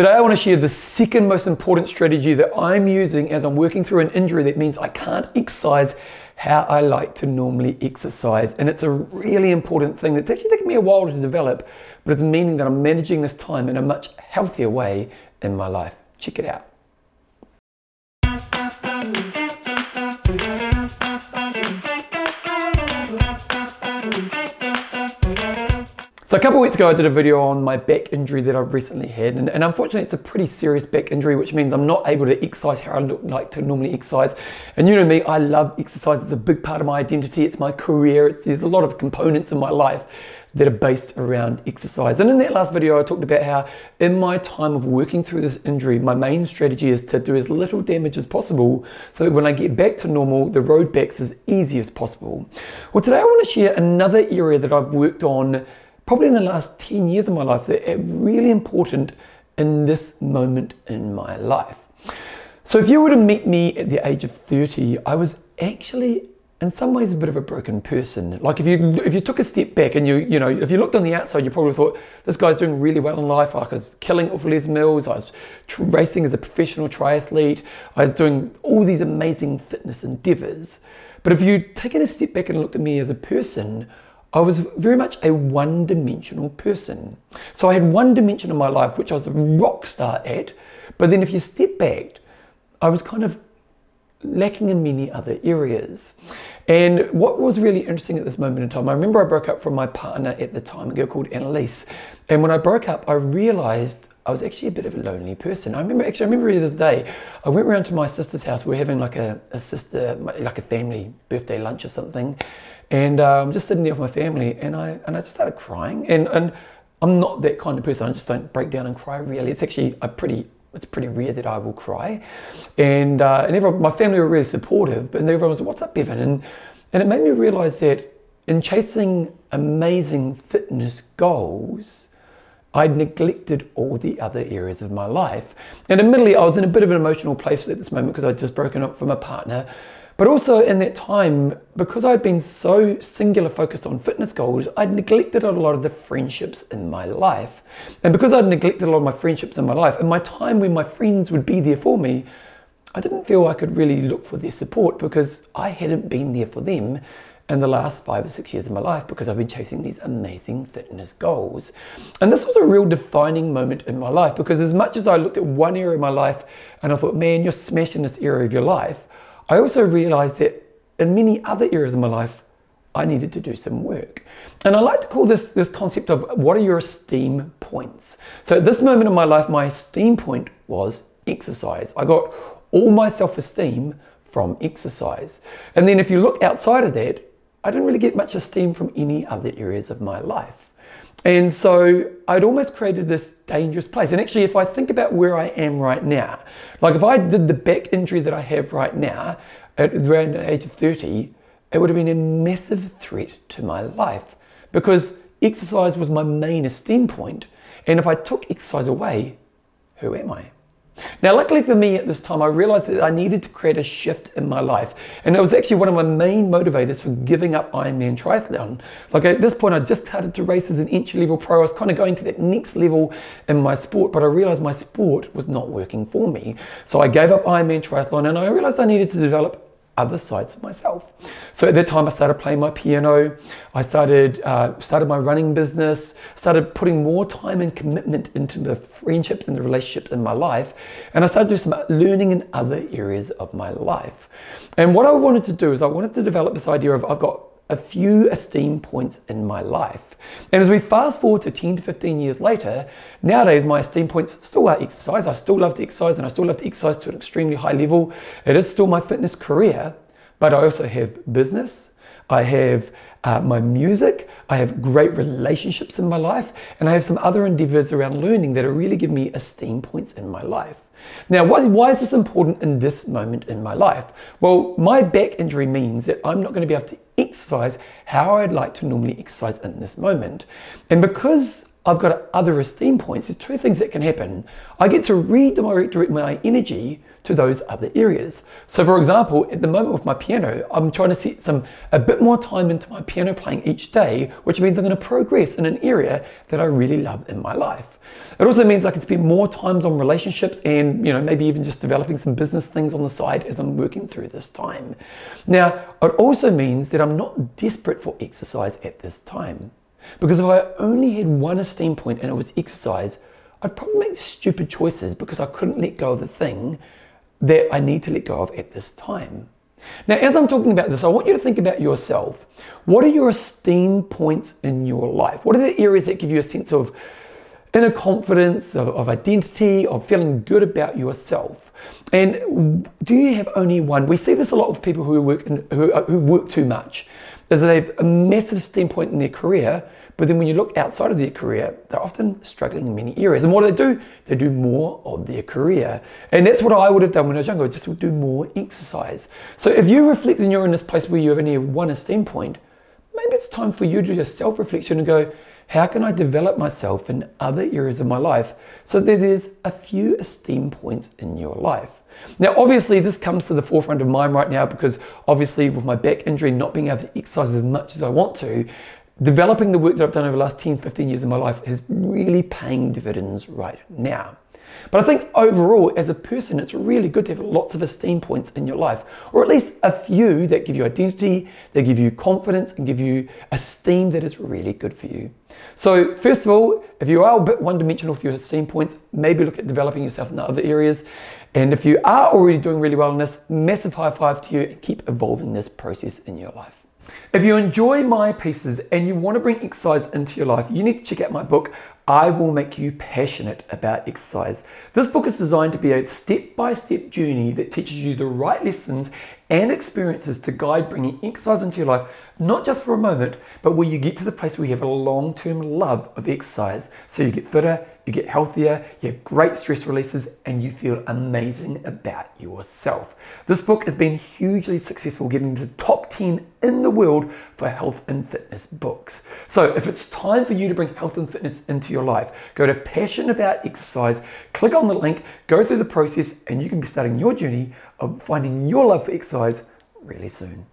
Today, I want to share the second most important strategy that I'm using as I'm working through an injury that means I can't exercise how I like to normally exercise. And it's a really important thing that's actually taken me a while to develop, but it's meaning that I'm managing this time in a much healthier way in my life. Check it out. So a couple of weeks ago, I did a video on my back injury that I've recently had, and, and, unfortunately, it's a pretty serious back injury, which means I'm not able to exercise how I look like to normally exercise. And you know me, I love exercise; it's a big part of my identity. It's my career. It's, there's a lot of components in my life that are based around exercise. And in that last video, I talked about how, in my time of working through this injury, my main strategy is to do as little damage as possible, so that when I get back to normal, the road back's as easy as possible. Well, today I want to share another area that I've worked on probably in the last 10 years of my life that are really important in this moment in my life. So if you were to meet me at the age of 30, I was actually in some ways a bit of a broken person. Like if you if you took a step back and you you know if you looked on the outside, you probably thought this guy's doing really well in life. I was killing off Les Mills, I was racing as a professional triathlete, I was doing all these amazing fitness endeavors. But if you'd taken a step back and looked at me as a person, I was very much a one dimensional person. So I had one dimension of my life, which I was a rock star at. But then if you step back, I was kind of lacking in many other areas. And what was really interesting at this moment in time, I remember I broke up from my partner at the time, a girl called Annalise. And when I broke up, I realized I was actually a bit of a lonely person. I remember actually, I remember this day, I went around to my sister's house. We were having like a, a sister, like a family birthday lunch or something. And I'm um, just sitting there with my family, and I and I just started crying. And and I'm not that kind of person. I just don't break down and cry. Really, it's actually a pretty it's pretty rare that I will cry. And uh, and everyone, my family were really supportive, but everyone was, "What's up, Bevan?" And and it made me realize that in chasing amazing fitness goals. I'd neglected all the other areas of my life. And admittedly, I was in a bit of an emotional place at this moment because I'd just broken up from a partner. But also in that time, because I'd been so singular focused on fitness goals, I'd neglected a lot of the friendships in my life. And because I'd neglected a lot of my friendships in my life, and my time when my friends would be there for me, I didn't feel I could really look for their support because I hadn't been there for them in the last five or six years of my life because I've been chasing these amazing fitness goals. And this was a real defining moment in my life because as much as I looked at one area of my life and I thought, man, you're smashing this area of your life, I also realized that in many other areas of my life, I needed to do some work. And I like to call this this concept of what are your esteem points. So at this moment in my life, my esteem point was exercise. I got all my self-esteem from exercise. And then if you look outside of that, I didn't really get much esteem from any other areas of my life. And so I'd almost created this dangerous place. And actually, if I think about where I am right now, like if I did the back injury that I have right now at around the age of 30, it would have been a massive threat to my life because exercise was my main esteem point. And if I took exercise away, who am I? Now, luckily for me at this time, I realized that I needed to create a shift in my life. And it was actually one of my main motivators for giving up Ironman Triathlon. Like at this point, I just started to race as an entry level pro. I was kind of going to that next level in my sport, but I realized my sport was not working for me. So I gave up Ironman Triathlon and I realized I needed to develop other sides of myself. So at that time, I started playing my piano. I started uh, started my running business. Started putting more time and commitment into the friendships and the relationships in my life, and I started doing some learning in other areas of my life. And what I wanted to do is I wanted to develop this idea of I've got a few esteem points in my life. And as we fast forward to 10 to 15 years later, nowadays my esteem points still are exercise. I still love to exercise and I still love to exercise to an extremely high level. It is still my fitness career, but I also have business. I have uh, my music, I have great relationships in my life, and I have some other endeavors around learning that are really giving me esteem points in my life. Now, why, why is this important in this moment in my life? Well, my back injury means that I'm not going to be able to exercise how I'd like to normally exercise in this moment. And because I've got other esteem points, there's two things that can happen. I get to redirect my energy to those other areas. So for example, at the moment with my piano, I'm trying to set some a bit more time into my piano playing each day, which means I'm going to progress in an area that I really love in my life. It also means I can spend more times on relationships and, you know, maybe even just developing some business things on the side as I'm working through this time. Now, it also means that I'm not desperate for exercise at this time. Because if I only had one esteem point and it was exercise, I'd probably make stupid choices because I couldn't let go of the thing that I need to let go of at this time. Now, as I'm talking about this, I want you to think about yourself. What are your esteem points in your life? What are the areas that give you a sense of inner confidence, of, of, identity, of feeling good about yourself. And do you have only one? We see this a lot with people who work in, who, uh, who work too much. Is they have a massive esteem point in their career, but then when you look outside of their career, they're often struggling in many areas. And what do they do? They do more of their career. And that's what I would have done when I was younger, just would do more exercise. So if you reflect and you're in this place where you have only one esteem point, maybe it's time for you to do a self-reflection and go, how can I develop myself in other areas of my life so that there's a few esteem points in your life? Now, obviously, this comes to the forefront of mind right now because obviously, with my back injury, not being able to exercise as much as I want to, developing the work that I've done over the last 10, 15 years of my life is really paying dividends right now. But I think overall, as a person, it's really good to have lots of esteem points in your life, or at least a few that give you identity, that give you confidence, and give you esteem that is really good for you. So, first of all, if you are a bit one dimensional for your esteem points, maybe look at developing yourself in other areas. And if you are already doing really well in this, massive high five to you and keep evolving this process in your life. If you enjoy my pieces and you want to bring exercise into your life, you need to check out my book, I will make you passionate about exercise. This book is designed to be a step by step journey that teaches you the right lessons and experiences to guide bringing exercise into your life, not just for a moment, but where you get to the place where you have a long term love of exercise. So you get fitter, you get healthier, you have great stress releases, and you feel amazing about yourself. This book has been hugely successful, getting to the top 10 in the world for health and fitness books. So if it's time for you to bring health and fitness into your life, go to Passion About Exercise, click on the link, go through the process, and you can be starting your journey of finding your love for exercise really soon.